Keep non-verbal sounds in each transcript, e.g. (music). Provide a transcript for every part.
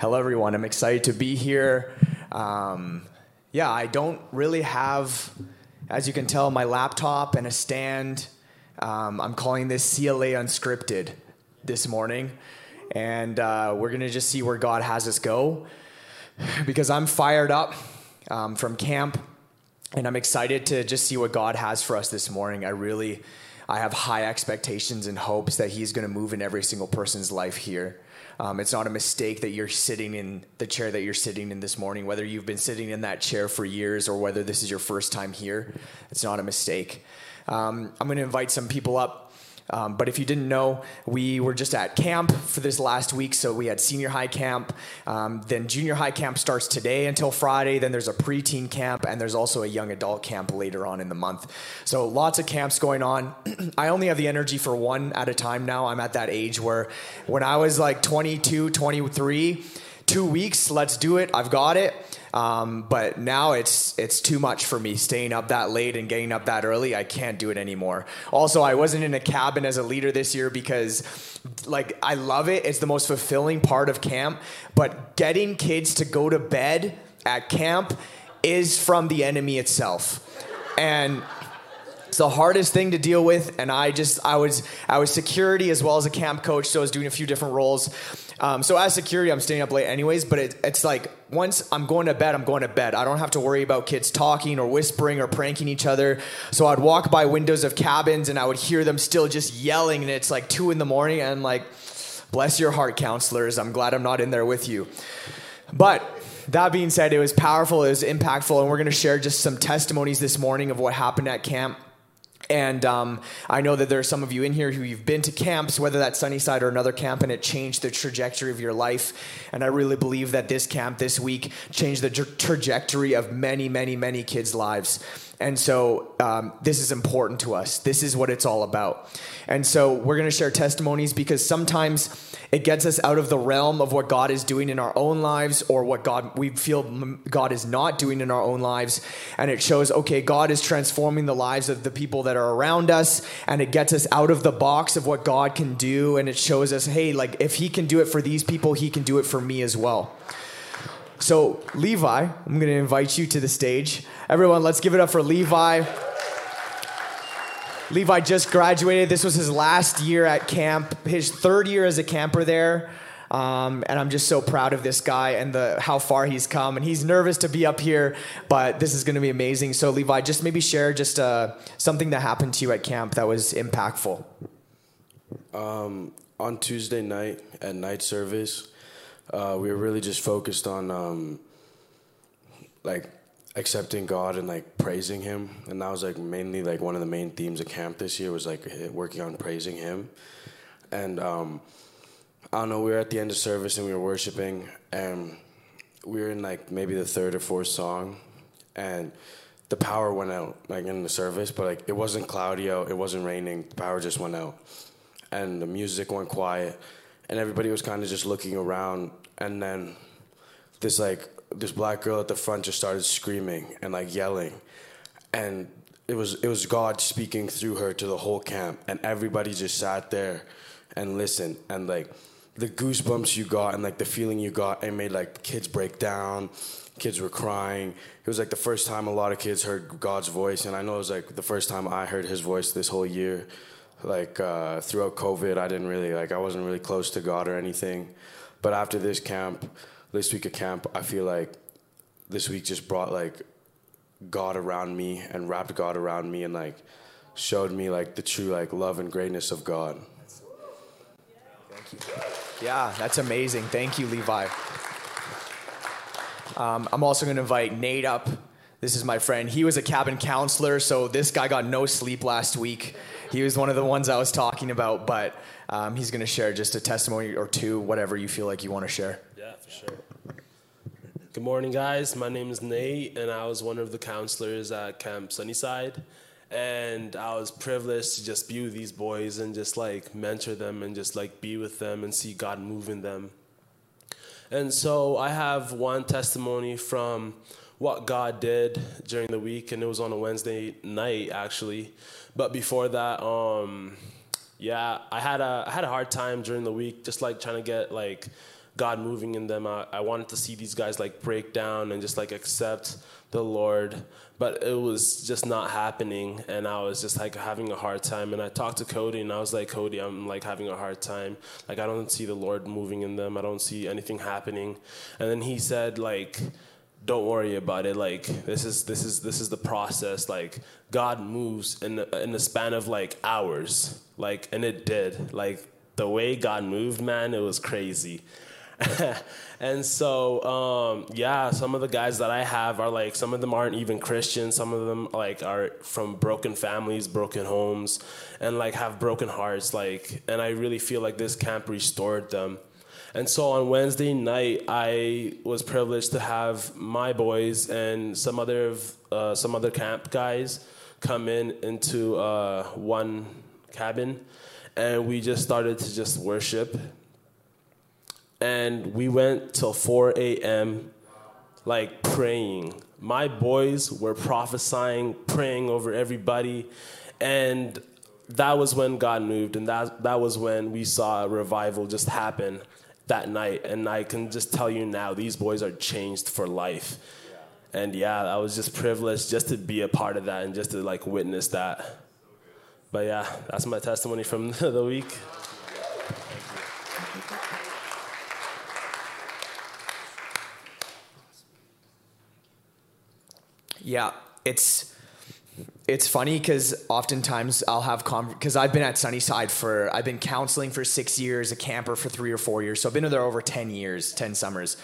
Hello, everyone. I'm excited to be here. Um, yeah, I don't really have, as you can tell, my laptop and a stand. Um, I'm calling this CLA Unscripted this morning. And uh, we're going to just see where God has us go because I'm fired up um, from camp and I'm excited to just see what God has for us this morning. I really, I have high expectations and hopes that He's going to move in every single person's life here. Um, it's not a mistake that you're sitting in the chair that you're sitting in this morning, whether you've been sitting in that chair for years or whether this is your first time here. It's not a mistake. Um, I'm going to invite some people up um, but if you didn't know, we were just at camp for this last week. So we had senior high camp. Um, then junior high camp starts today until Friday. Then there's a preteen camp, and there's also a young adult camp later on in the month. So lots of camps going on. (clears throat) I only have the energy for one at a time now. I'm at that age where when I was like 22, 23, two weeks, let's do it. I've got it. Um, but now it's it's too much for me staying up that late and getting up that early. I can't do it anymore. Also, I wasn't in a cabin as a leader this year because like I love it. It's the most fulfilling part of camp, but getting kids to go to bed at camp is from the enemy itself. And it's the hardest thing to deal with and i just i was i was security as well as a camp coach so i was doing a few different roles um, so as security, I'm staying up late anyways. But it, it's like once I'm going to bed, I'm going to bed. I don't have to worry about kids talking or whispering or pranking each other. So I'd walk by windows of cabins and I would hear them still just yelling, and it's like two in the morning, and I'm like, bless your heart, counselors. I'm glad I'm not in there with you. But that being said, it was powerful, it was impactful, and we're going to share just some testimonies this morning of what happened at camp. And um, I know that there are some of you in here who you've been to camps, whether that's Sunnyside or another camp, and it changed the trajectory of your life. And I really believe that this camp this week changed the tra- trajectory of many, many, many kids' lives. And so um, this is important to us. This is what it's all about. And so we're going to share testimonies because sometimes it gets us out of the realm of what God is doing in our own lives or what God we feel God is not doing in our own lives. And it shows, okay, God is transforming the lives of the people that are around us. And it gets us out of the box of what God can do. And it shows us, hey, like if He can do it for these people, He can do it for me as well. So, Levi, I'm going to invite you to the stage. Everyone, let's give it up for Levi. Levi just graduated. This was his last year at camp, his third year as a camper there. Um, and I'm just so proud of this guy and the how far he's come. And he's nervous to be up here, but this is going to be amazing. So, Levi, just maybe share just uh, something that happened to you at camp that was impactful. Um, on Tuesday night at night service, uh, we were really just focused on um, like accepting God and like praising Him, and that was like mainly like one of the main themes of camp this year was like working on praising Him, and um, I don't know. We were at the end of service and we were worshiping, and we were in like maybe the third or fourth song, and the power went out like in the service, but like it wasn't cloudy out, it wasn't raining, the power just went out, and the music went quiet and everybody was kind of just looking around and then this like this black girl at the front just started screaming and like yelling. And it was it was God speaking through her to the whole camp and everybody just sat there and listened. And like the goosebumps you got and like the feeling you got it made like kids break down kids were crying. It was like the first time a lot of kids heard God's voice and I know it was like the first time I heard his voice this whole year like uh, throughout COVID, I didn't really like I wasn't really close to God or anything. But after this camp, this week of camp, I feel like this week just brought like God around me and wrapped God around me and like showed me like the true like love and greatness of God. Thank you. Yeah, that's amazing. Thank you, Levi. Um, I'm also going to invite Nate up. This is my friend. He was a cabin counselor, so this guy got no sleep last week he was one of the ones I was talking about, but um, he's going to share just a testimony or two, whatever you feel like you want to share. Yeah, for sure. Good morning, guys. My name is Nate, and I was one of the counselors at Camp Sunnyside. And I was privileged to just be with these boys and just like mentor them and just like be with them and see God move in them. And so I have one testimony from what God did during the week, and it was on a Wednesday night actually. But before that, um, yeah, I had a I had a hard time during the week, just like trying to get like God moving in them. I, I wanted to see these guys like break down and just like accept the Lord, but it was just not happening, and I was just like having a hard time. And I talked to Cody, and I was like, Cody, I'm like having a hard time. Like I don't see the Lord moving in them. I don't see anything happening. And then he said like don't worry about it. Like this is this is this is the process. Like god moves in the, in the span of like hours. Like and it did. Like the way god moved man it was crazy. (laughs) And so um, yeah some of the guys that i have are like some of them aren't even christians some of them like are from broken families broken homes and like have broken hearts. Like and i really feel like this camp restored them and so on Wednesday night, I was privileged to have my boys and some other uh, some other camp guys come in into uh, one cabin, and we just started to just worship. And we went till 4 a.m. like praying. My boys were prophesying, praying over everybody, and that was when God moved, and that that was when we saw a revival just happen that night. And I can just tell you now, these boys are changed for life. And yeah, I was just privileged just to be a part of that and just to like witness that. But yeah, that's my testimony from (laughs) the week. Yeah, it's it's funny because oftentimes I'll have because I've been at Sunnyside for I've been counseling for six years, a camper for three or four years, so I've been there over ten years, ten summers,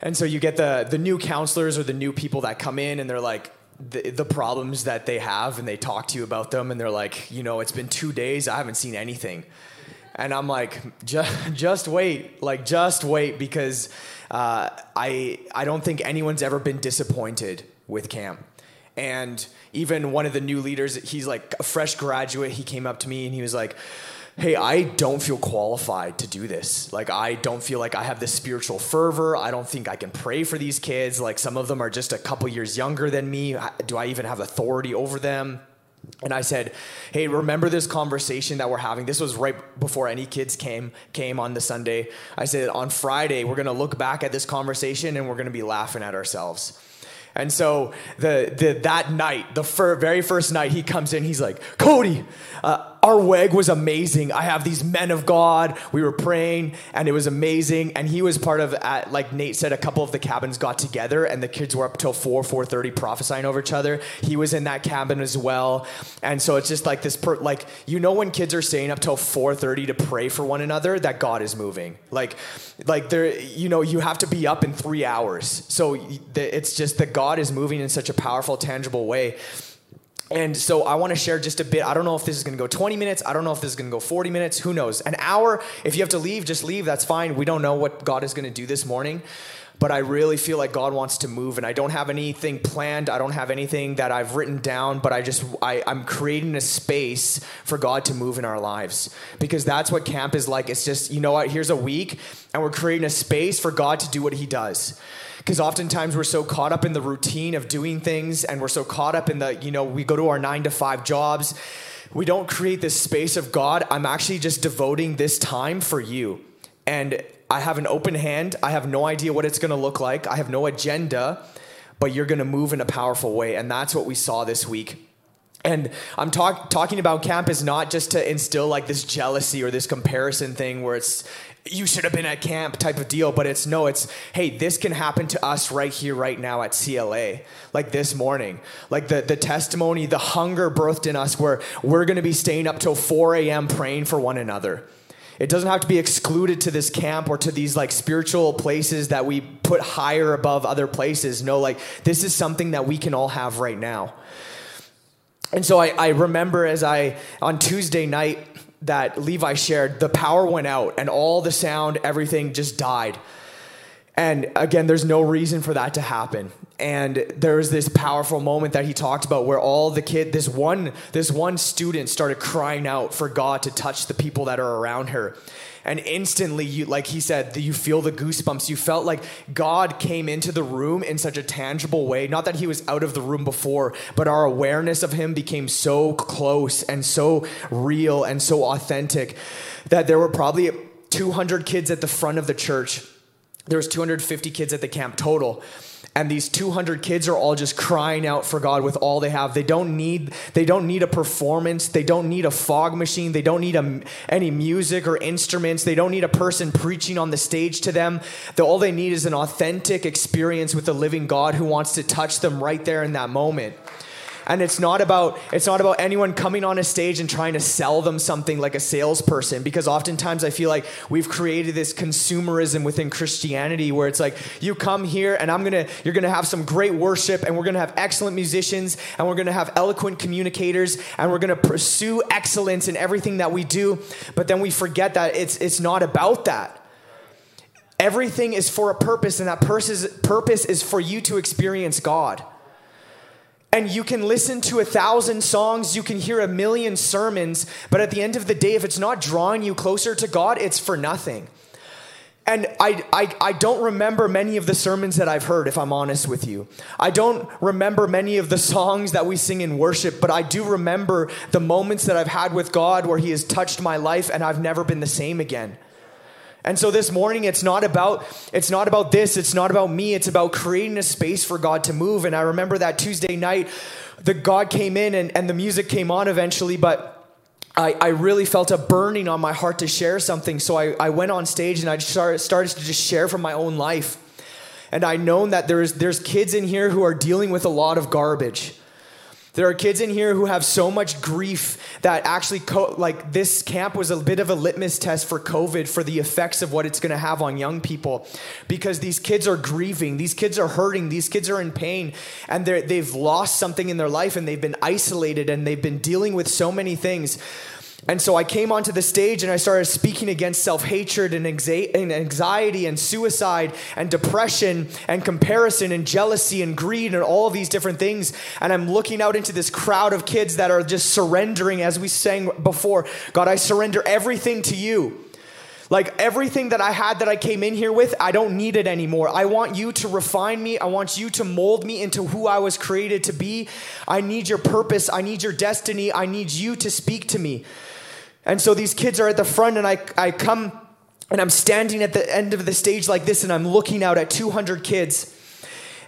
and so you get the the new counselors or the new people that come in and they're like. The, the problems that they have and they talk to you about them and they're like you know it's been two days i haven't seen anything and i'm like just, just wait like just wait because uh, i i don't think anyone's ever been disappointed with camp and even one of the new leaders, he's like a fresh graduate. He came up to me and he was like, Hey, I don't feel qualified to do this. Like, I don't feel like I have this spiritual fervor. I don't think I can pray for these kids. Like, some of them are just a couple years younger than me. Do I even have authority over them? And I said, "Hey, remember this conversation that we're having? This was right before any kids came came on the Sunday. I said, on Friday, we're going to look back at this conversation and we're going to be laughing at ourselves." And so the, the that night, the fir- very first night, he comes in. He's like, Cody, uh, our weg was amazing. I have these men of God. We were praying, and it was amazing. And he was part of, at, like Nate said, a couple of the cabins got together, and the kids were up till four, four thirty, prophesying over each other. He was in that cabin as well, and so it's just like this, per- like you know, when kids are staying up till four thirty to pray for one another, that God is moving. Like, like there, you know, you have to be up in three hours. So it's just that God is moving in such a powerful, tangible way. And so I want to share just a bit. I don't know if this is going to go 20 minutes. I don't know if this is going to go 40 minutes. Who knows? An hour. If you have to leave, just leave. That's fine. We don't know what God is going to do this morning. But I really feel like God wants to move, and I don't have anything planned. I don't have anything that I've written down, but I just I, I'm creating a space for God to move in our lives because that's what camp is like. It's just you know what? Here's a week, and we're creating a space for God to do what He does because oftentimes we're so caught up in the routine of doing things and we're so caught up in the you know we go to our nine to five jobs we don't create this space of god i'm actually just devoting this time for you. And i have an open hand i have no idea what it's going to look like i have no agenda but you're going to move in a powerful way. And that's what we saw this week. And I'm talk, talking about camp is not just to instill like this jealousy or this comparison thing where it's you should have been at camp type of deal but it's no it's hey this can happen to us right here right now at cla like this morning. Like the, the testimony the hunger birthed in us where we're going to be staying up till 4 a.m praying for one another. It doesn't have to be excluded to this camp or to these like spiritual places that we put higher above other places. No like this is something that we can all have right now. And so I, I remember as i on tuesday night that Levi shared, the power went out and all the sound, everything just died. And again, there's no reason for that to happen. And there was this powerful moment that he talked about where all the kid, this one, this one student started crying out for God to touch the people that are around her and instantly you like he said you feel the goosebumps. You felt like god came into the room in such a tangible way. Not that he was out of the room before but our awareness of him became so close and so real and so authentic that there were probably 200 kids at the front of the church. There was 250 kids at the camp total and these 200 kids are all just crying out for God with all they have. They don't need they don't need a performance. They don't need a fog machine. They don't need a, any music or instruments. They don't need a person preaching on the stage to them. The, all they need is an authentic experience with the living God who wants to touch them right there in that moment and it's not about it's not about anyone coming on a stage and trying to sell them something like a salesperson because oftentimes i feel like we've created this consumerism within christianity where it's like you come here and i'm gonna you're gonna have some great worship and we're gonna have excellent musicians and we're gonna have eloquent communicators and we're gonna pursue excellence in everything that we do. But then we forget that it's it's not about that. Everything is for a purpose and that purpose is for you to experience god and you can listen to a thousand songs, you can hear a million sermons, but at the end of the day, if it's not drawing you closer to God, it's for nothing. And I, I, I don't remember many of the sermons that I've heard, if I'm honest with you. I don't remember many of the songs that we sing in worship, but I do remember the moments that I've had with God where He has touched my life and I've never been the same again. And so this morning it's not about it's not about this, it's not about me, it's about creating a space for God to move. And I remember that Tuesday night the God came in and, and the music came on eventually, but I, I really felt a burning on my heart to share something. So I, I went on stage and I started, started to just share from my own life. And I known that there's there's kids in here who are dealing with a lot of garbage. There are kids in here who have so much grief that actually, co- like, this camp was a bit of a litmus test for COVID for the effects of what it's going to have on young people because these kids are grieving, these kids are hurting, these kids are in pain, and they've lost something in their life and they've been isolated and they've been dealing with so many things. And so I came onto the stage and I started speaking against self hatred and anxiety and suicide and depression and comparison and jealousy and greed and all these different things. And I'm looking out into this crowd of kids that are just surrendering, as we sang before God, I surrender everything to you. Like everything that I had that I came in here with, I don't need it anymore. I want you to refine me. I want you to mold me into who I was created to be. I need your purpose. I need your destiny. I need you to speak to me. And so these kids are at the front, and I, I come and I'm standing at the end of the stage like this, and I'm looking out at 200 kids.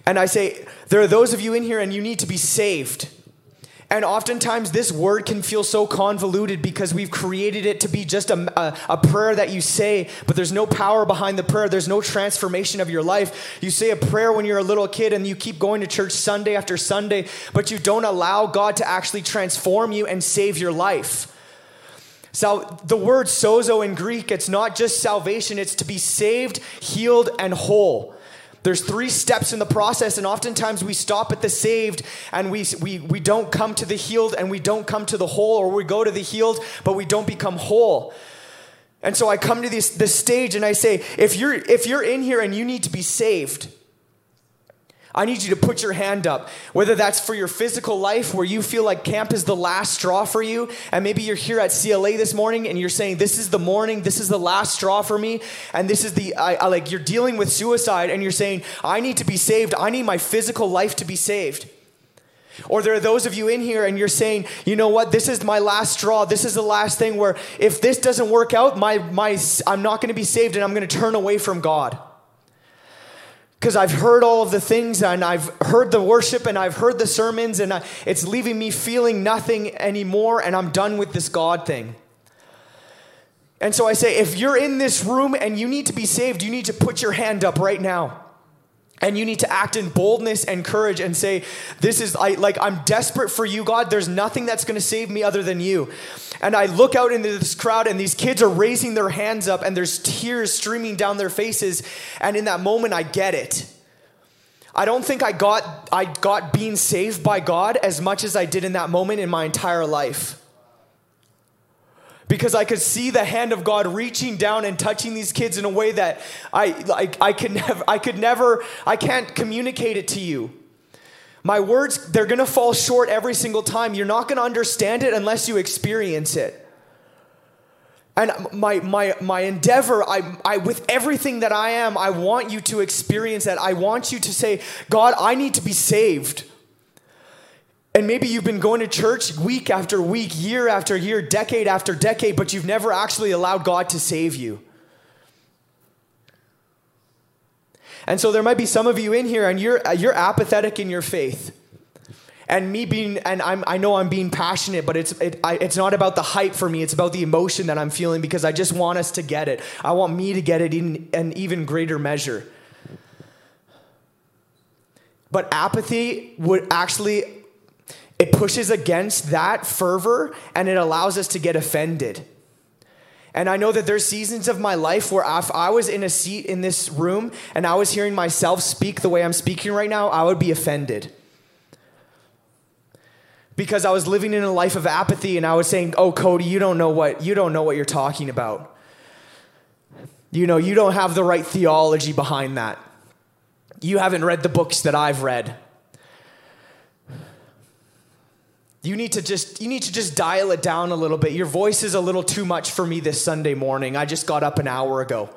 And I say, There are those of you in here, and you need to be saved. And oftentimes, this word can feel so convoluted because we've created it to be just a, a, a, prayer that you say, but there's no power behind the prayer. There's no transformation of your life. You say a prayer when you're a little kid and you keep going to church Sunday after Sunday, but you don't allow God to actually transform you and save your life. So the word sozo in Greek, it's not just salvation, it's to be saved, healed, and whole. There's three steps in the process, and oftentimes we stop at the saved and we, we, we don't come to the healed and we don't come to the whole, or we go to the healed, but we don't become whole. And so I come to this, this stage and I say, if you're, if you're in here and you need to be saved, I need you to put your hand up. Whether that's for your physical life, where you feel like camp is the last straw for you, and maybe you're here at CLA this morning and you're saying, This is the morning, this is the last straw for me, and this is the, I, I like, you're dealing with suicide and you're saying, I need to be saved, I need my physical life to be saved. Or there are those of you in here and you're saying, you know what, this is my last straw. This is the last thing where if this doesn't work out, my, my, I'm not going to be saved and I'm going to turn away from God because I've heard all of the things and I've heard the worship and I've heard the sermons and I, it's leaving me feeling nothing anymore and I'm done with this God thing. And so I say, if you're in this room and you need to be saved, you need to put your hand up right now. And you need to act in boldness and courage and say, This is I, like, I'm desperate for you, God. There's nothing that's going to save me other than you. And I look out into this crowd, and these kids are raising their hands up, and there's tears streaming down their faces. And in that moment, I get it. I don't think I got, I got being saved by God as much as I did in that moment in my entire life because I could see the hand of God reaching down and touching these kids in a way that I like I could never I could never I can't communicate it to you. My words they're going to fall short every single time. You're not going to understand it unless you experience it. And my my my endeavor, I, I with everything that I am, I want you to experience that. I want you to say, God, I need to be saved. And maybe you've been going to church week after week, year after year, decade after decade, but you've never actually allowed God to save you. And so there might be some of you in here and you're, you're apathetic in your faith. And me being, and I'm, I know I'm being passionate, but it's, it, I, it's not about the hype for me. It's about the emotion that I'm feeling because I just want us to get it. I want me to get it in an even greater measure. But apathy would actually, it pushes against that fervor and it allows us to get offended. And I know that there's seasons of my life where if I was in a seat in this room and I was hearing myself speak the way I'm speaking right now, I would be offended. Because I was living in a life of apathy and I was saying, "Oh Cody, you don't know what you don't know what you're talking about. You know, you don't have the right theology behind that. You haven't read the books that I've read. You need to just you need to just dial it down a little bit. Your voice is a little too much for me this Sunday morning. I just got up an hour ago.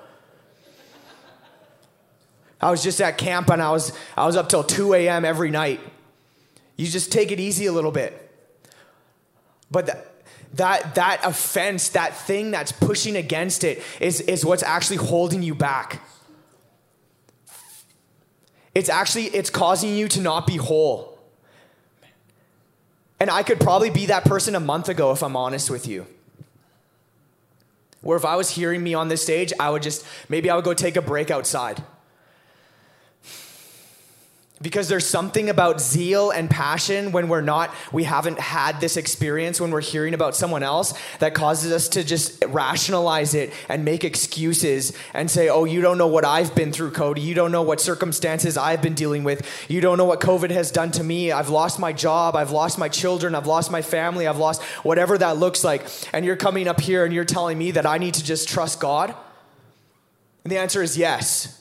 I was just at camp and I was I was up till 2 a.m. every night. You just take it easy a little bit. But that that that offense, that thing that's pushing against it is, is what's actually holding you back. It's actually it's causing you to not be whole. And I could probably be that person a month ago if I'm honest with you. Where if I was hearing me on this stage, I would just maybe I would go take a break outside because there's something about zeal and passion when we're not we haven't had this experience when we're hearing about someone else that causes us to just rationalize it and make excuses and say oh you don't know what i've been through cody. You don't know what circumstances i've been dealing with. You don't know what covid has done to me. I've lost my job. I've lost my children. I've lost my family. I've lost whatever that looks like. And you're coming up here and you're telling me that i need to just trust god? And the answer is yes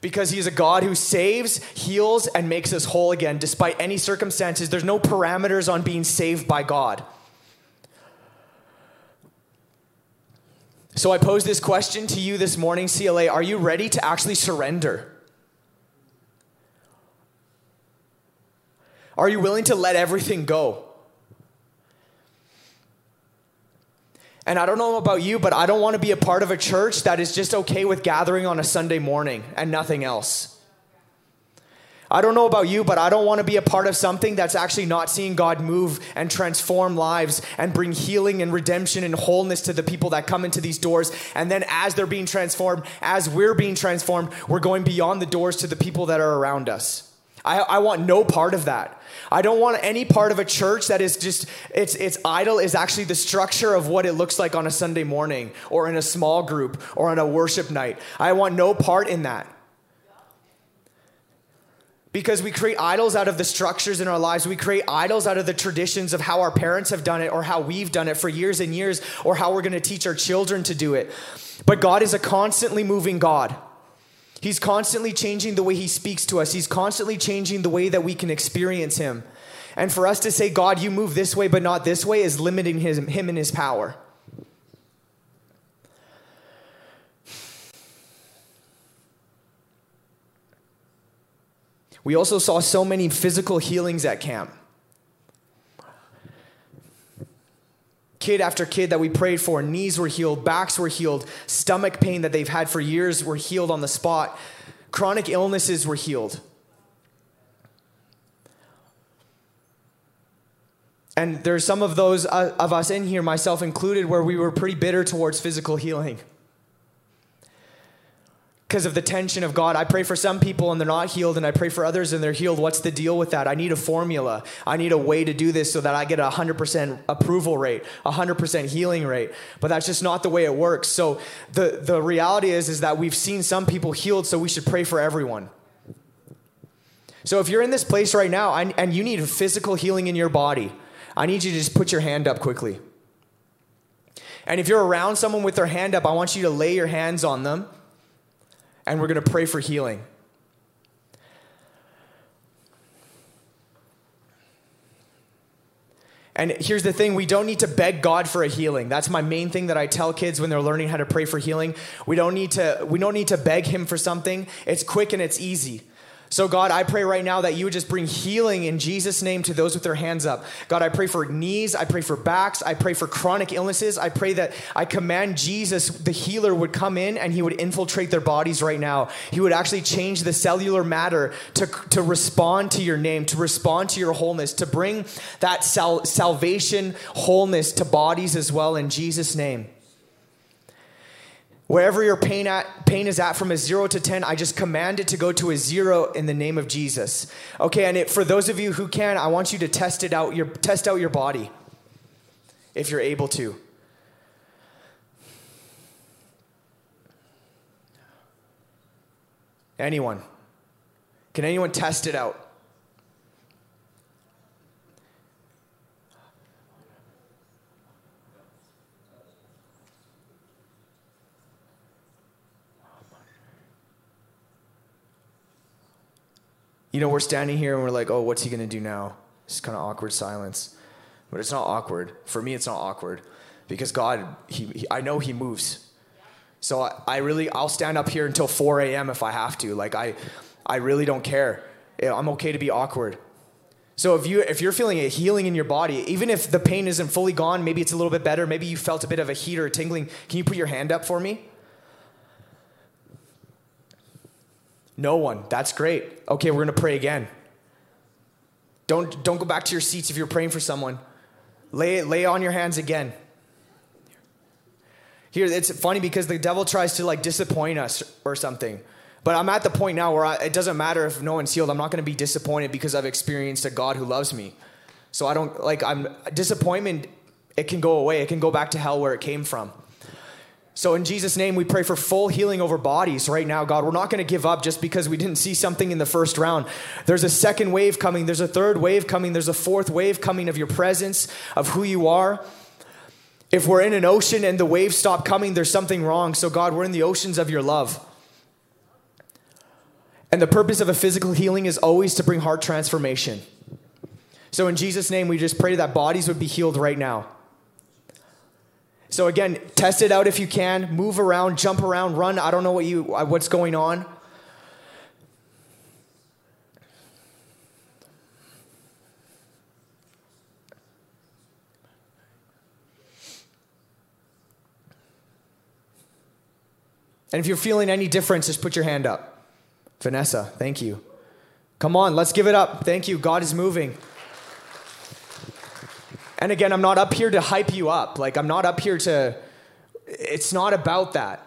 because he is a God who saves, heals, and makes us whole again despite any circumstances. There's no parameters on being saved by God. So I pose this question to you this morning, CLA Are you ready to actually surrender? Are you willing to let everything go? And I don't know about you, but I don't want to be a part of a church that is just okay with gathering on a Sunday morning and nothing else. I don't know about you, but I don't want to be a part of something that's actually not seeing God move and transform lives and bring healing and redemption and wholeness to the people that come into these doors. And then as they're being transformed, as we're being transformed, we're going beyond the doors to the people that are around us. I, I want no part of that. I don't want any part of a church that is just its its idol is actually the structure of what it looks like on a Sunday morning or in a small group or on a worship night. I want no part in that. Because we create idols out of the structures in our lives. We create idols out of the traditions of how our parents have done it or how we've done it for years and years or how we're going to teach our children to do it. But God is a constantly moving God. He's constantly changing the way He speaks to us, He's constantly changing the way that we can experience Him. And for us to say, God, you move this way, but not this way, is limiting his, Him and His power. We also saw so many physical healings at camp. Kid after kid that we prayed for, knees were healed, backs were healed, stomach pain that they've had for years were healed on the spot, chronic illnesses were healed. And there's some of those uh, of us in here, myself included, where we were pretty bitter towards physical healing because of the tension of God. I pray for some people and they're not healed, and I pray for others and they're healed. What's the deal with that? I need a formula. I need a way to do this so that I get a 100% approval rate, a 100% healing rate. But that's just not the way it works. So the, the reality is, is that we've seen some people healed, so we should pray for everyone. So if you're in this place right now and you need physical healing in your body, I need you to just put your hand up quickly. And if you're around someone with their hand up, I want you to lay your hands on them and we're going to pray for healing. And here's the thing we don't need to beg God for a healing. That's my main thing that I tell kids when they're learning how to pray for healing. We don't need to we don't need to beg him for something. It's quick and it's easy. So, God, I pray right now that you would just bring healing in Jesus' name to those with their hands up. God, I pray for knees. I pray for backs. I pray for chronic illnesses. I pray that I command Jesus, the healer, would come in and he would infiltrate their bodies right now. He would actually change the cellular matter to, to respond to your name, to respond to your wholeness, to bring that sal- salvation, wholeness to bodies as well in Jesus' name. Wherever your pain, at, pain is at from a zero to 10, I just command it to go to a zero in the name of Jesus. Okay, and it, for those of you who can, I want you to test it out, your, test out your body if you're able to. Anyone? Can anyone test it out? You know, we're standing here and we're like, oh, what's he to do now? It's kind of awkward silence. But it's not awkward. For me, it's not awkward because God, he, he I know he moves. So I, I, really, I'll stand up here until 4 a.m. if I have to. Like, I, I really don't care. I'm okay to be awkward. So if you if you're feeling a healing in your body, even if the pain isn't fully gone, maybe it's a little bit better. Maybe you felt a bit of a heat or a tingling. Can you put your hand up for me? No one. That's great. Okay, we're going to pray again. Don't, don't go back to your seats if you're praying for someone. Lay, lay on your hands again. Here, it's funny because the devil tries to like disappoint us or something. But I'm at the point now where I, it doesn't matter if no one's healed. I'm not going to be disappointed because I've experienced a God who loves me. So I don't like, I'm disappointment, it can go away. It can go back to hell where it came from. So, in Jesus' name, we pray for full healing over bodies right now, God. We're not going to give up just because we didn't see something in the first round. There's a second wave coming, there's a third wave coming, there's a fourth wave coming of your presence, of who you are. If we're in an ocean and the waves stop coming, there's something wrong. So, God, we're in the oceans of your love. And the purpose of a physical healing is always to bring heart transformation. So, in Jesus' name, we just pray that bodies would be healed right now. So again, test it out if you can. Move around, jump around, run. I don't know what you uh, what's going on. And if you're feeling any difference, just put your hand up. Vanessa, thank you. Come on, let's give it up. Thank you. God is moving. And again, I'm not up here to hype you up. Like, I'm not up here to, it's not about that.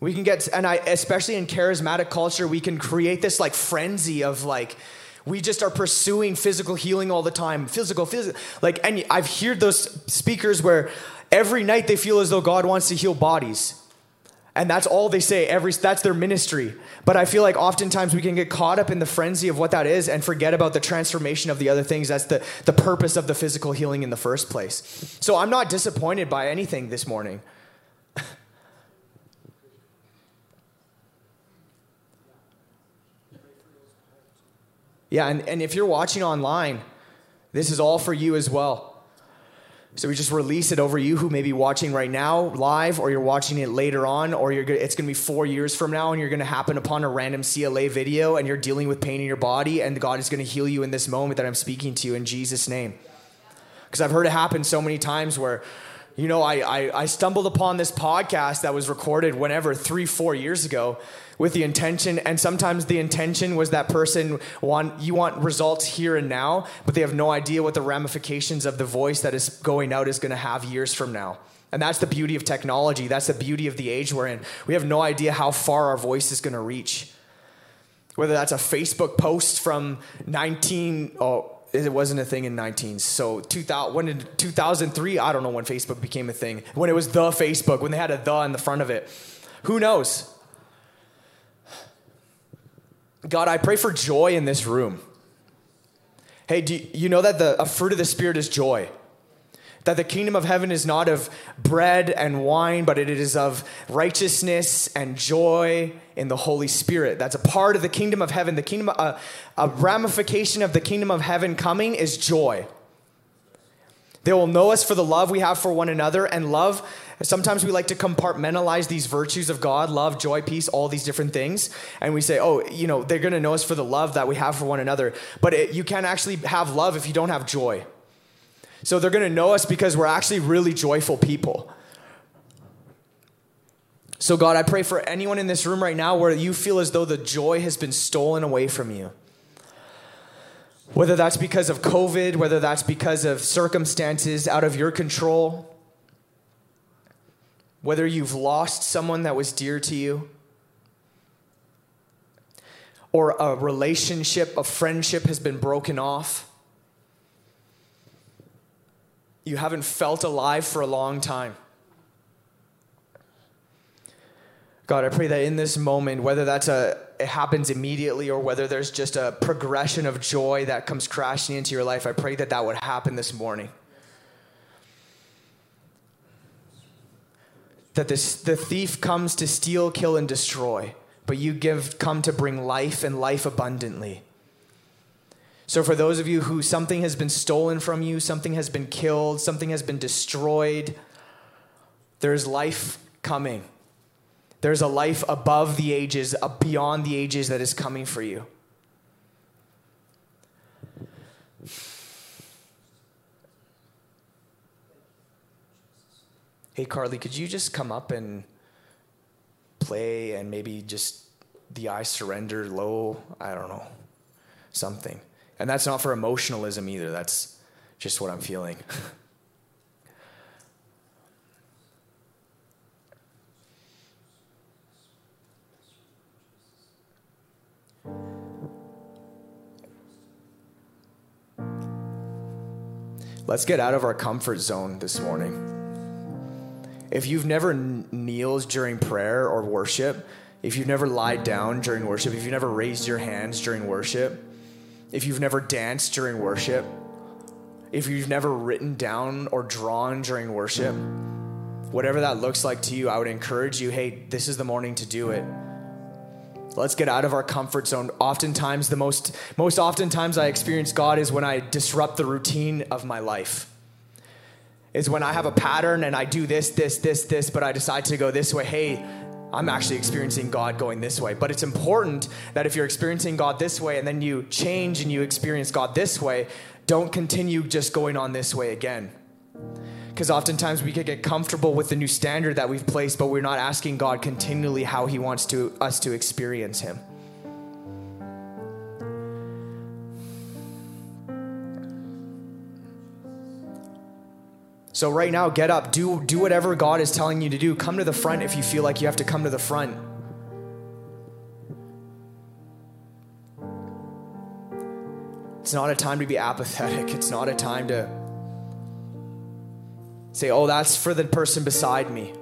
We can get, and I, especially in charismatic culture, we can create this like frenzy of like, we just are pursuing physical healing all the time. Physical, physical. Like, and I've heard those speakers where every night they feel as though God wants to heal bodies and that's all they say every that's their ministry. But i feel like oftentimes we can get caught up in the frenzy of what that is and forget about the transformation of the other things. That's the, the purpose of the physical healing in the first place. So i'm not disappointed by anything this morning. (laughs) Yeah and, and if you're watching online this is all for you as well so we just release it over you who may be watching right now live, or you're watching it later on, or you're it's going to be four years from now, and you're going to happen upon a random CLA video, and you're dealing with pain in your body, and God is going to heal you in this moment that I'm speaking to you in Jesus' name. Because I've heard it happen so many times where, you know, I, I I stumbled upon this podcast that was recorded whenever three four years ago with the intention and sometimes the intention was that person want you want results here and now but they have no idea what the ramifications of the voice that is going out is going to have years from now. And that's the beauty of technology. That's the beauty of the age we're in. We have no idea how far our voice is going to reach. Whether that's a facebook post from 19 oh it wasn't a thing in 19 so 2000 when in 2003 i don't know when facebook became a thing. When it was the facebook when they had a the in the front of it. Who knows God, I pray for joy in this room. Hey, do you know that the a fruit of the Spirit is joy? That the kingdom of heaven is not of bread and wine, but it is of righteousness and joy in the Holy Spirit. That's a part of the kingdom of heaven. The kingdom, uh, a ramification of the kingdom of heaven coming is joy. They will know us for the love we have for one another and love. Sometimes we like to compartmentalize these virtues of God love, joy, peace, all these different things. And we say, oh, you know, they're going to know us for the love that we have for one another. But it, you can't actually have love if you don't have joy. So they're going to know us because we're actually really joyful people. So, God, I pray for anyone in this room right now where you feel as though the joy has been stolen away from you. Whether that's because of COVID, whether that's because of circumstances out of your control, whether you've lost someone that was dear to you, or a relationship, a friendship has been broken off. You haven't felt alive for a long time. God, I pray that in this moment, whether that's a it happens immediately or whether there's just a progression of joy that comes crashing into your life, I pray that that would happen this morning. That this, the thief comes to steal, kill, and destroy, but you give come to bring life and life abundantly. So, for those of you who something has been stolen from you, something has been killed, something has been destroyed, there's life coming. There's a life above the ages, uh, beyond the ages that is coming for you. Hey, Carly, could you just come up and play and maybe just the I surrender low? I don't know. Something. And that's not for emotionalism either. That's just what I'm feeling. (laughs) Let's get out of our comfort zone this morning. If you've never kneeled during prayer or worship, if you've never lied down during worship, if you've never raised your hands during worship, if you've never danced during worship, if you've never written down or drawn during worship, whatever that looks like to you, I would encourage you hey, this is the morning to do it. Let's get out of our comfort zone. Oftentimes, the most, most oftentimes I experience God is when I disrupt the routine of my life. Is when I have a pattern and I do this, this, this, this, but I decide to go this way. Hey, I'm actually experiencing God going this way. But it's important that if you're experiencing God this way and then you change and you experience God this way, don't continue just going on this way again. Because oftentimes we could get comfortable with the new standard that we've placed, but we're not asking God continually how He wants to, us to experience Him. So right now, get up, do do whatever God is telling you to do. Come to the front if you feel like you have to come to the front. It's not a time to be apathetic. It's not a time to Say, oh, that's for the person beside me.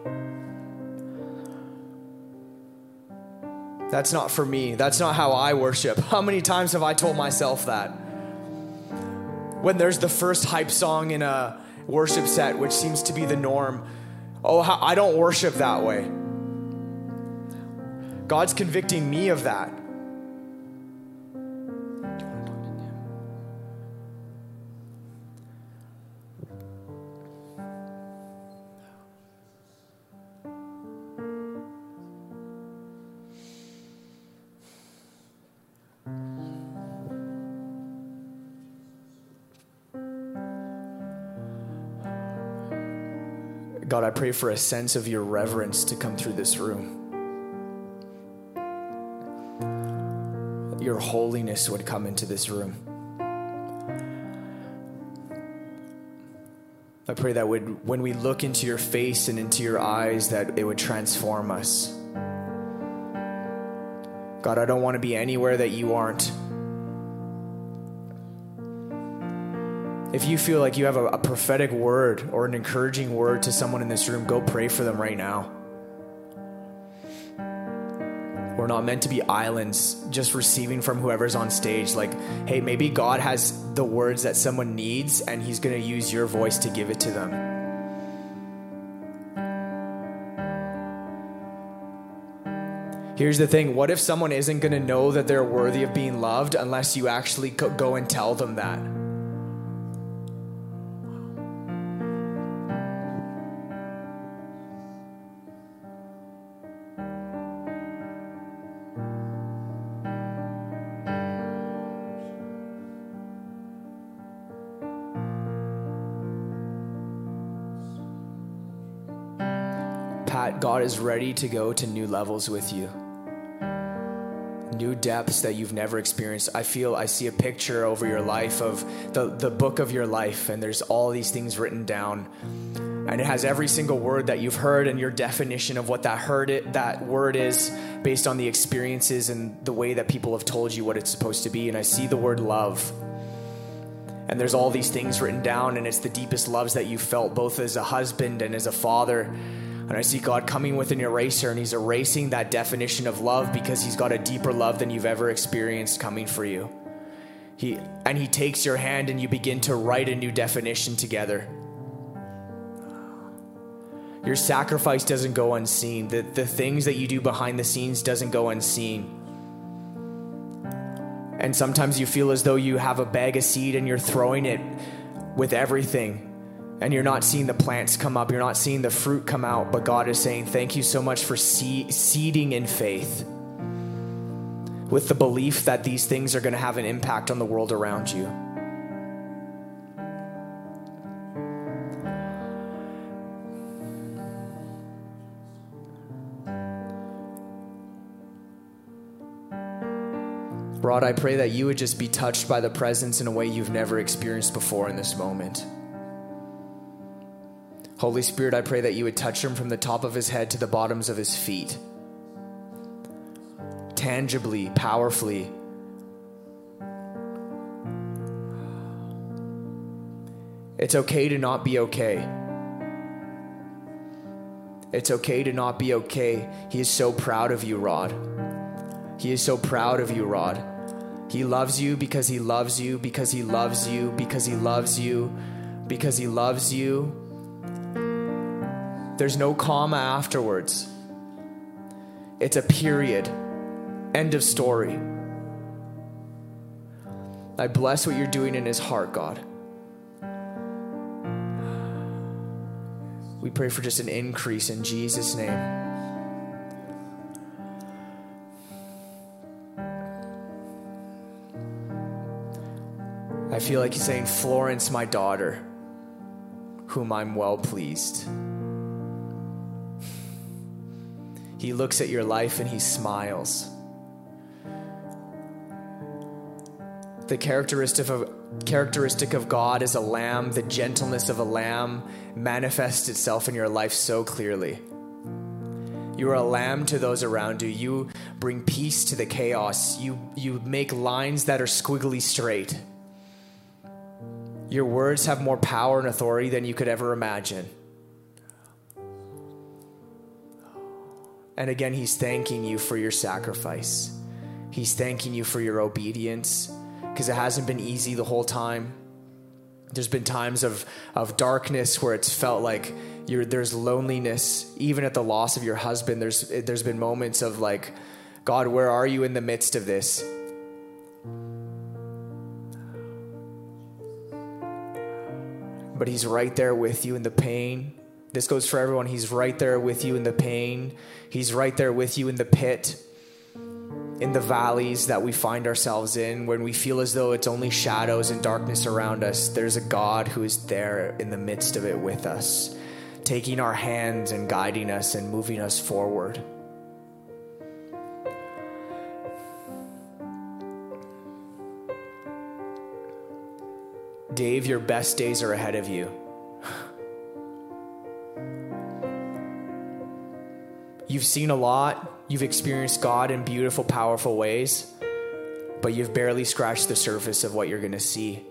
That's not for me. That's not how I worship. (laughs) How many times have I told myself that? When there's the first hype song in a worship set, which seems to be the norm, oh, I don't worship that way. God's convicting me of that. Pray for a sense of your reverence to come through this room. Your holiness would come into this room. I pray that would, when we look into your face and into your eyes, that it would transform us. God, I don't want to be anywhere that you aren't. If you feel like you have a, a, prophetic word or an encouraging word to someone in this room, go pray for them right now. We're not meant to be islands just receiving from whoever's on stage. Like, hey, maybe God has the words that someone needs and he's going to use your voice to give it to them. Here's the thing what if someone isn't going to know that they're worthy of being loved unless you actually go and tell them that? God is ready to go to new levels with you. New depths that you've never experienced. I feel I see a picture over your life of the, the book of your life, and there's all these things written down. And it has every single word that you've heard and your definition of what that heard it that word is based on the experiences and the way that people have told you what it's supposed to be. And I see the word love and there's all these things written down, and it's the deepest loves that you felt, both as a husband and as a father. And I see God coming with an eraser, and He's erasing that definition of love because He's got a deeper love than you've ever experienced coming for you. He, and He takes your hand, and you begin to write a new definition together. Your sacrifice doesn't go unseen. The, the things that you do behind the scenes doesn't go unseen. And sometimes you feel as though you have a bag of seed and you're throwing it with everything. And you're not seeing the plants come up, you're not seeing the fruit come out. But God is saying, Thank you so much for seeding in faith with the belief that these things are going to have an impact on the world around you. Rod, I pray that you would just be touched by the presence in a way you've never experienced before in this moment. Holy Spirit, I pray that you would touch him from the top of his head to the bottoms of his feet. Tangibly, powerfully. It's okay to not be okay. It's okay to not be okay. He is so proud of you, Rod. He is so proud of you, Rod. He loves you because he loves you, because he loves you, because he loves you, because he loves you. There's no comma afterwards. It's a period. End of story. I bless what you're doing in his heart, God. We pray for just an increase in Jesus' name. I feel like he's saying, Florence, my daughter, whom I'm well pleased. He looks at your life and he smiles. The characteristic of, characteristic of God is a lamb, the gentleness of a lamb manifests itself in your life so clearly. You are a lamb to those around you. You bring peace to the chaos. You, you make lines that are squiggly straight. Your words have more power and authority than you could ever imagine. And again, he's thanking you for your sacrifice. He's thanking you for your obedience because it hasn't been easy the whole time. There's been times of, of darkness where it's felt like there's loneliness, even at the loss of your husband. There's, there's been moments of like, God, where are you in the midst of this? but He's right there with you in the pain. This goes for everyone. He's right there with you in the pain. He's right there with you in the pit, in the valleys that we find ourselves in when we feel as though it's only shadows and darkness around us. There's a God who is there in the midst of it with us, taking our hands and guiding us and moving us forward. Dave, your best days are ahead of you. You've seen a lot, you've experienced God in beautiful, powerful ways, but you've barely scratched the surface of what you're going to see.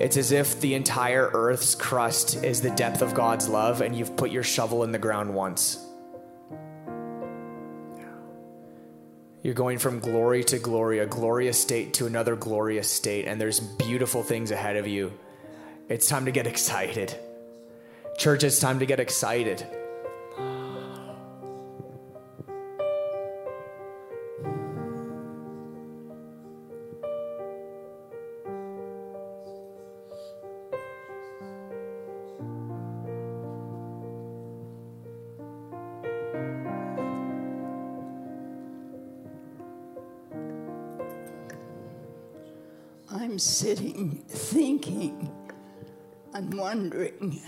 It's as if the entire earth's crust is the depth of God's love, and you've put your shovel in the ground once. You're going from glory to glory, a glorious state to another glorious state, and there's beautiful things ahead of you. It's time to get (laughs) excited. Church, it's time to get excited. I'm sitting thinking I'm wondering.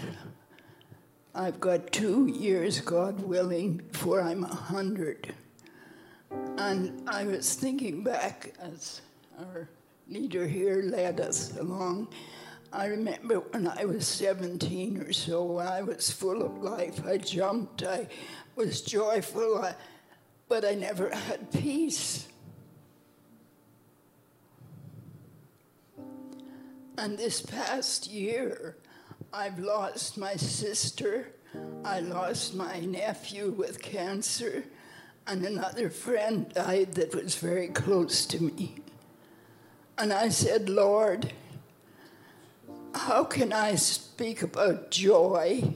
I've got two years, God willing, before I'm a hundred. And I was thinking back as our leader here led us along. I remember when I was 17 or so, I was full of life. I jumped, I was joyful, I, but I never had peace. And this past year, I've lost my sister, I lost my nephew with cancer, and another friend died that was very close to me. And I said, Lord, how can I speak about joy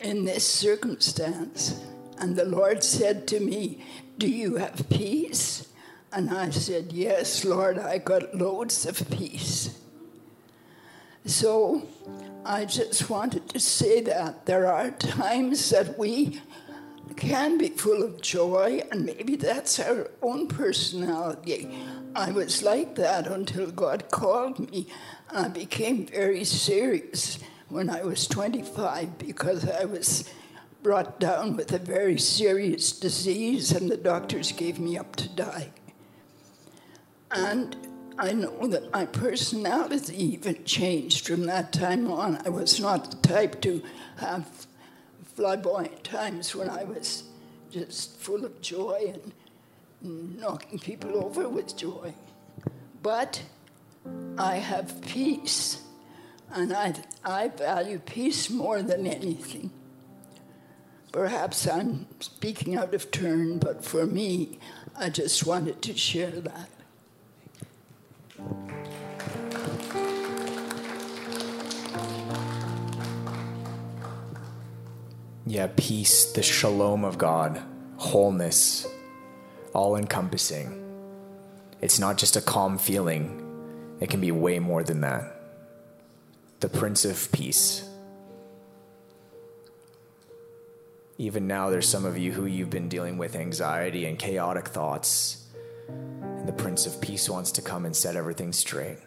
in this circumstance? And the Lord said to me, Do you have peace? And I said, Yes, Lord, I got loads of peace. So I just wanted to say that there are times that we can be full of joy, and maybe that's our own personality. I was like that until God called me, I became very serious when I was 25 because I was brought down with a very serious disease, and the doctors gave me up to die. And I know that my personality even changed from that time on. I was not the type to have flamboyant times when I was just full of joy and knocking people over with joy. But I have peace, and I, I value peace more than anything. Perhaps I'm speaking out of turn, but for me, I just wanted to share that. Yeah, peace, the shalom of God, wholeness, all encompassing. It's not just a calm feeling, it can be way more than that. The Prince of Peace. Even now, there's some of you who you've been dealing with anxiety and chaotic thoughts, Prince of Peace wants to come and set everything straight.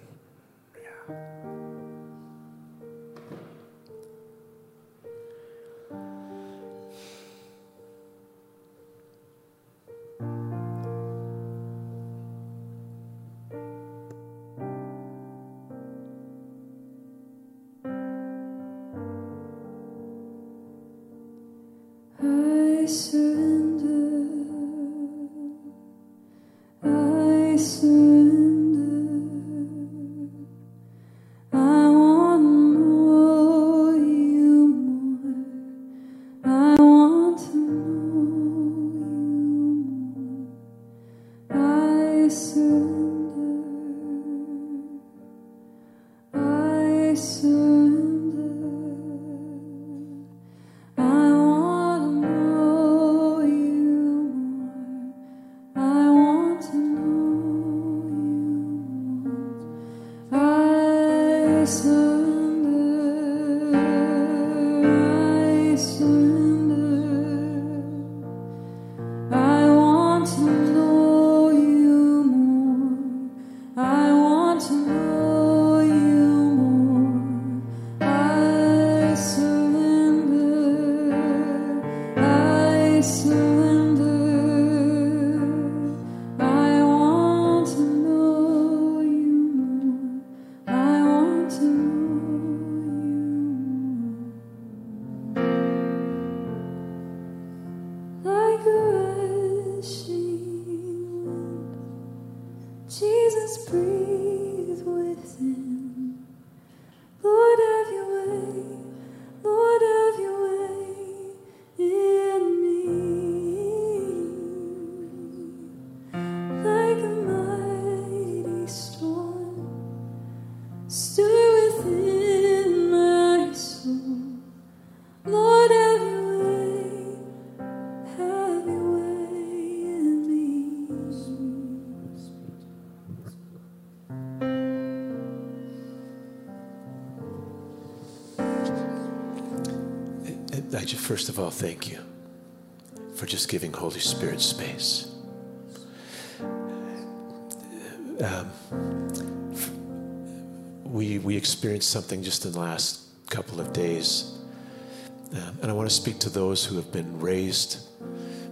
First of all, thank you for just giving Holy Spirit space. Um, we, we experienced something just in the last couple of days. Um, and I want to speak to those who have been raised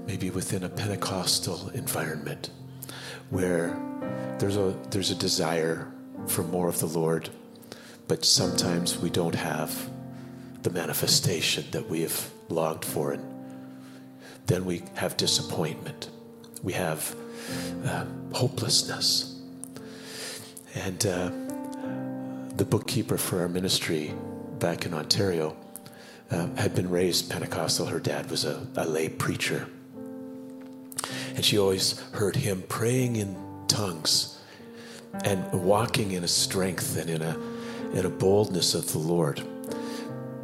maybe within a Pentecostal environment where there's a, there's a desire for more of the Lord, but sometimes we don't have the manifestation that we have longed for. And then we have disappointment. We have uh, hopelessness. And uh, the bookkeeper for our ministry back in Ontario uh, had been raised Pentecostal. Her dad was a, a lay preacher. And she always heard him praying in tongues and walking in a strength and in a, in a boldness of the Lord.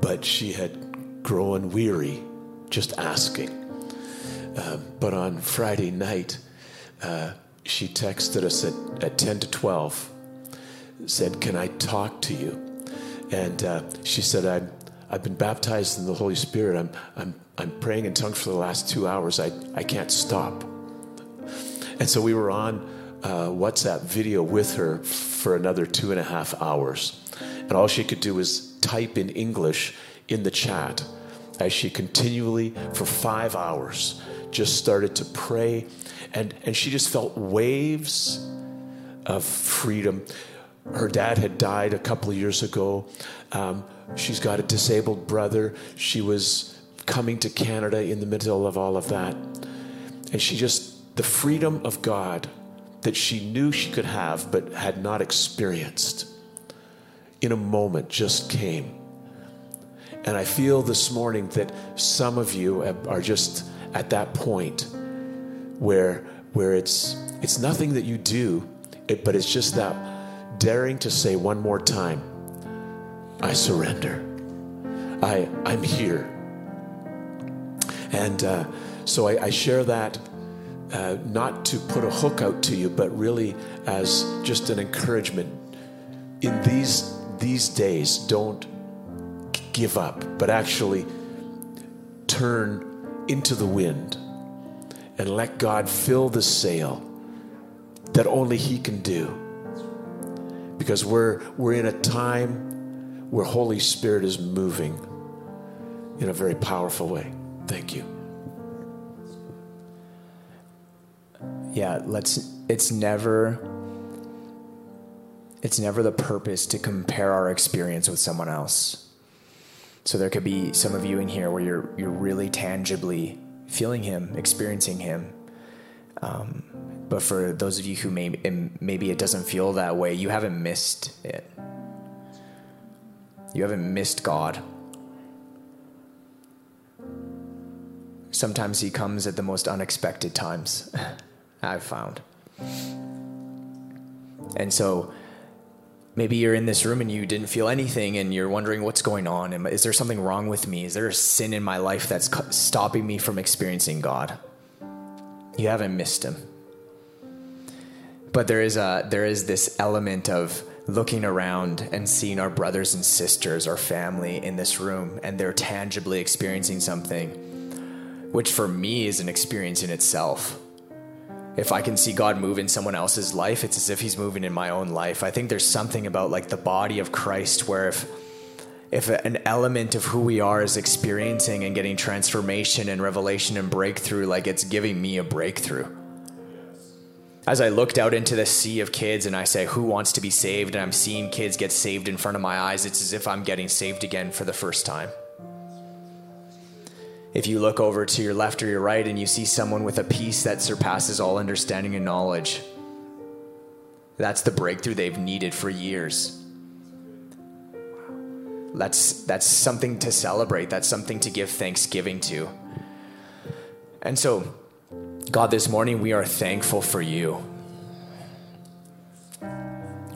But she had grown weary just asking. Uh, but on Friday night, uh, she texted us at, at 10 to 12, said, Can I talk to you? And uh, she said, I'm, I've been baptized in the Holy Spirit. I'm, I'm, I'm praying in tongues for the last two hours. I, I can't stop. And so we were on uh, WhatsApp video with her for another two and a half hours. And all she could do was type in English in the chat as she continually, for five hours, just started to pray. And, and she just felt waves of freedom. Her dad had died a couple of years ago. Um, she's got a disabled brother. She was coming to Canada in the middle of all of that. And she just, the freedom of God that she knew she could have but had not experienced in a moment just came. And I feel this morning that some of you are just at that point where, where it's, it's nothing that you do, it, but it's just that daring to say one more time, I surrender. I, I'm here. And uh, so I, I, share that uh, not to put a hook out to you, but really as just an encouragement. In these, these days, don't give up, but actually turn into the wind and let God fill the sail that only He can do. Because we're, we're in a time where Holy Spirit is moving in a very powerful way. Thank you. Yeah, let's it's never it's never the purpose to compare our experience with someone else. So there could be some of you in here where you're you're really tangibly feeling him, experiencing him. Um, but for those of you who may maybe it doesn't feel that way, you haven't missed it. You haven't missed God. Sometimes he comes at the most unexpected times. (laughs) I've found. And so maybe you're in this room and you didn't feel anything and you're wondering what's going on. Is there something wrong with me? Is there a sin in my life that's stopping me from experiencing God? You haven't missed him. But there is a there is this element of looking around and seeing our brothers and sisters, our family in this room and they're tangibly experiencing something which for me is an experience in itself if I can see God move in someone else's life, it's as if He's moving in my own life. I think there's something about like the body of Christ where if if an element of who we are is experiencing and getting transformation and revelation and breakthrough, like it's giving me a breakthrough. As I looked out into the sea of kids and I say, Who wants to be saved? and I'm seeing kids get saved in front of my eyes, it's as if I'm getting saved again for the first time if you look over to your left or your right and you see someone with a peace that surpasses all understanding and knowledge, that's the breakthrough they've needed for years. That's, that's something to celebrate. That's something to give thanksgiving to. And so, God, this morning we are thankful for you.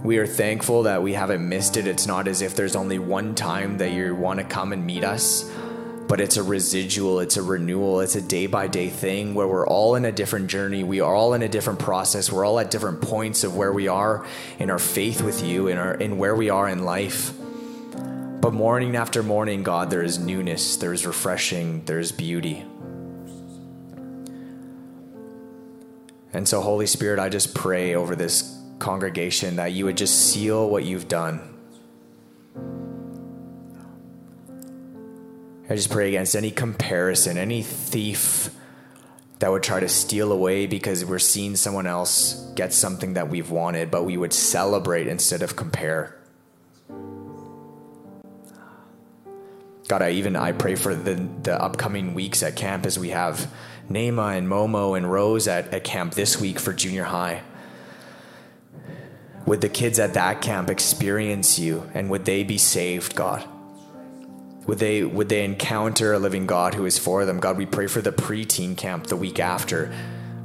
We are thankful that we haven't missed it. It's not as if there's only one time that you want to come and meet us but it's a residual, it's a renewal, it's a day by day thing where we're all in a different journey. We are all in a different process. We're all at different points of where we are in our faith with you, in our in where we are in life. But morning after morning, God, there is newness, there is refreshing, there is beauty. And so, Holy Spirit, I just pray over this congregation that you would just seal what you've done I just pray against any comparison, any thief that would try to steal away because we're seeing someone else get something that we've wanted, but we would celebrate instead of compare. God, I even I pray for the the upcoming weeks at camp as we have Nema and Momo and Rose at, at camp this week for junior high. Would the kids at that camp experience you and would they be saved, God? Would they would they encounter a living God who is for them? God, we pray for the preteen camp the week after.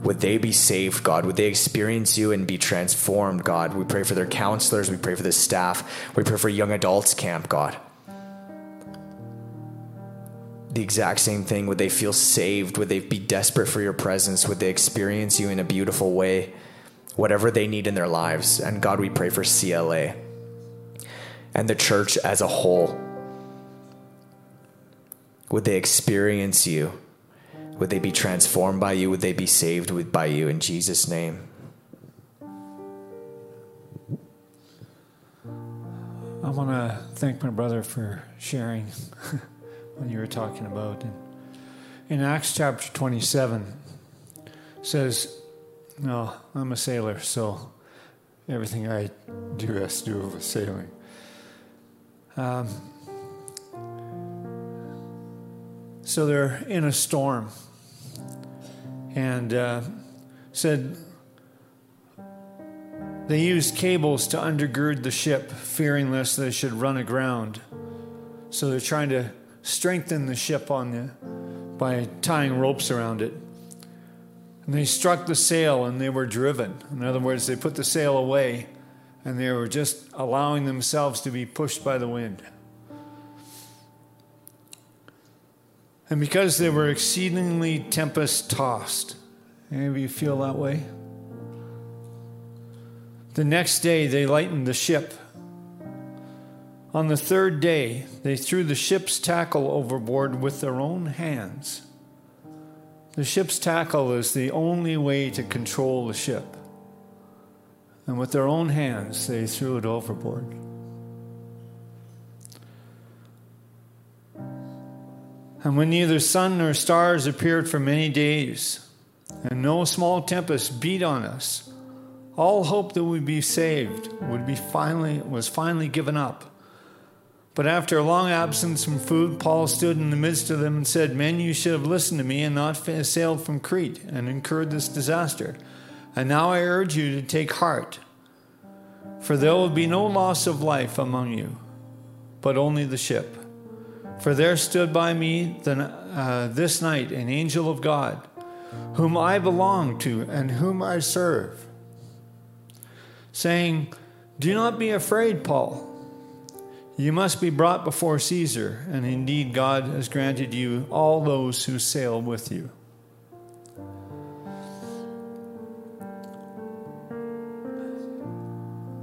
Would they be saved, God? Would they experience you and be transformed, God? We pray for their counselors. We pray for the staff. We pray for young adults camp, God. The exact same thing. Would they feel saved? Would they be desperate for your presence? Would they experience you in a beautiful way? Whatever they need in their lives. And God, we pray for CLA and the church as a whole. Would they experience you? Would they be transformed by you? Would they be saved with, by you? In Jesus' name. I want to thank my brother for sharing (laughs) when you were talking about. In Acts chapter 27, says, No, I'm a sailor, so everything I do has to do with sailing. Um, so they're in a storm, and uh, said they used cables to undergird the ship, fearing lest they should run aground. So they're trying to strengthen the ship on the, by tying ropes around it. And they struck the sail and they were driven. In other words, they put the sail away and they were just allowing themselves to be pushed by the wind. And because they were exceedingly tempest tossed, any of you feel that way? The next day they lightened the ship. On the third day, they threw the ship's tackle overboard with their own hands. The ship's tackle is the only way to control the ship. And with their own hands, they threw it overboard. And when neither sun nor stars appeared for many days, and no small tempest beat on us, all hope that we'd be saved would be finally was finally given up. But after a long absence from food, Paul stood in the midst of them and said, Men, you should have listened to me and not sailed from Crete and incurred this disaster. And now I urge you to take heart, for there will be no loss of life among you, but only the ship. For there stood by me the, uh, this night an angel of God, whom I belong to and whom I serve, saying, Do not be afraid, Paul. You must be brought before Caesar, and indeed God has granted you all those who sail with you.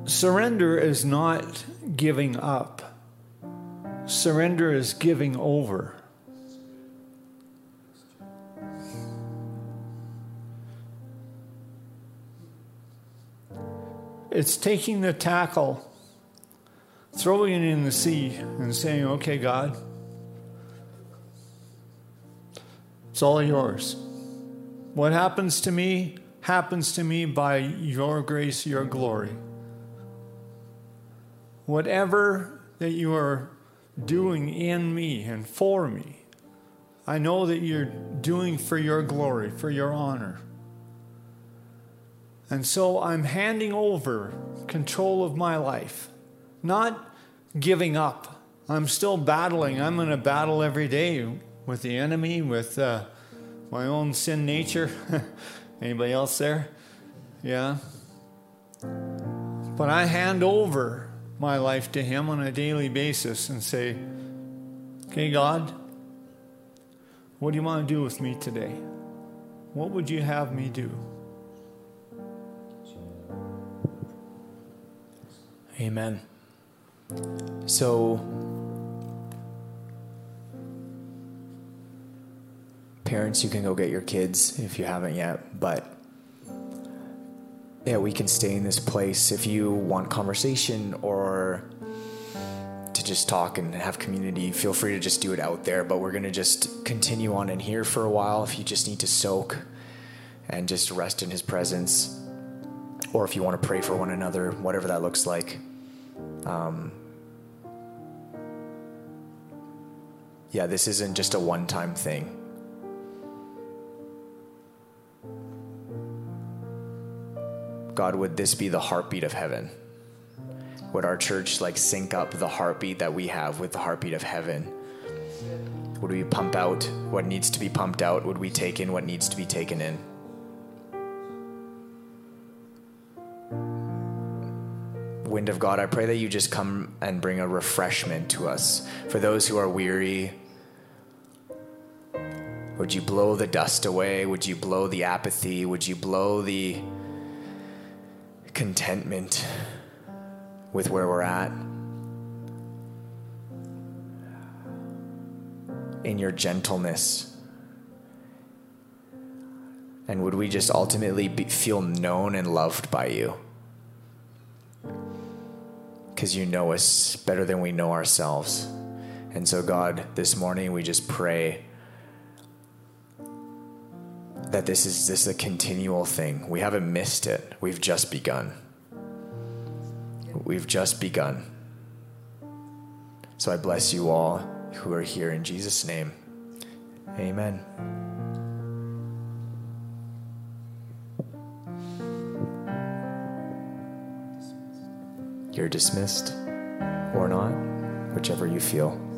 Surrender is not giving up. Surrender is giving over. It's taking the tackle, throwing it in the sea, and saying, Okay, God, it's all yours. What happens to me happens to me by your grace, your glory. Whatever that you are doing in me and for me, I know that you're doing for your glory, for your honor. And so I'm handing over control of my life, not giving up. I'm still battling. I'm in a battle every day with the enemy, with uh, my own sin nature. (laughs) Anybody else there? Yeah. But I hand over my life to Him on a daily basis and say, Okay, God, what do you want to do with me today? What would you have me do? Amen. So, parents, you can go get your kids if you haven't yet, but yeah, we can stay in this place if you want conversation or to just talk and have community, feel free to just do it out there. But we're going to just continue on in here for a while if you just need to soak and just rest in His presence, or if you want to pray for one another, whatever that looks like. Um, yeah, this isn't just a one time thing. God, would this be the heartbeat of heaven? Would our church like sync up the heartbeat that we have with the heartbeat of heaven? Would we pump out what needs to be pumped out? Would we take in what needs to be taken in? Wind of God, I pray that you just come and bring a refreshment to us. For those who are weary, would you blow the dust away? Would you blow the apathy? Would you blow the contentment with where we're at? In your gentleness. And would we just ultimately be, feel known and loved by you? Because you know us better than we know ourselves. And so, God, this morning we just pray that this is this is a continual thing. We haven't missed it. We've just begun. We've just begun. So I bless you all who are here in Jesus' name. Amen. You're dismissed or not, whichever you feel.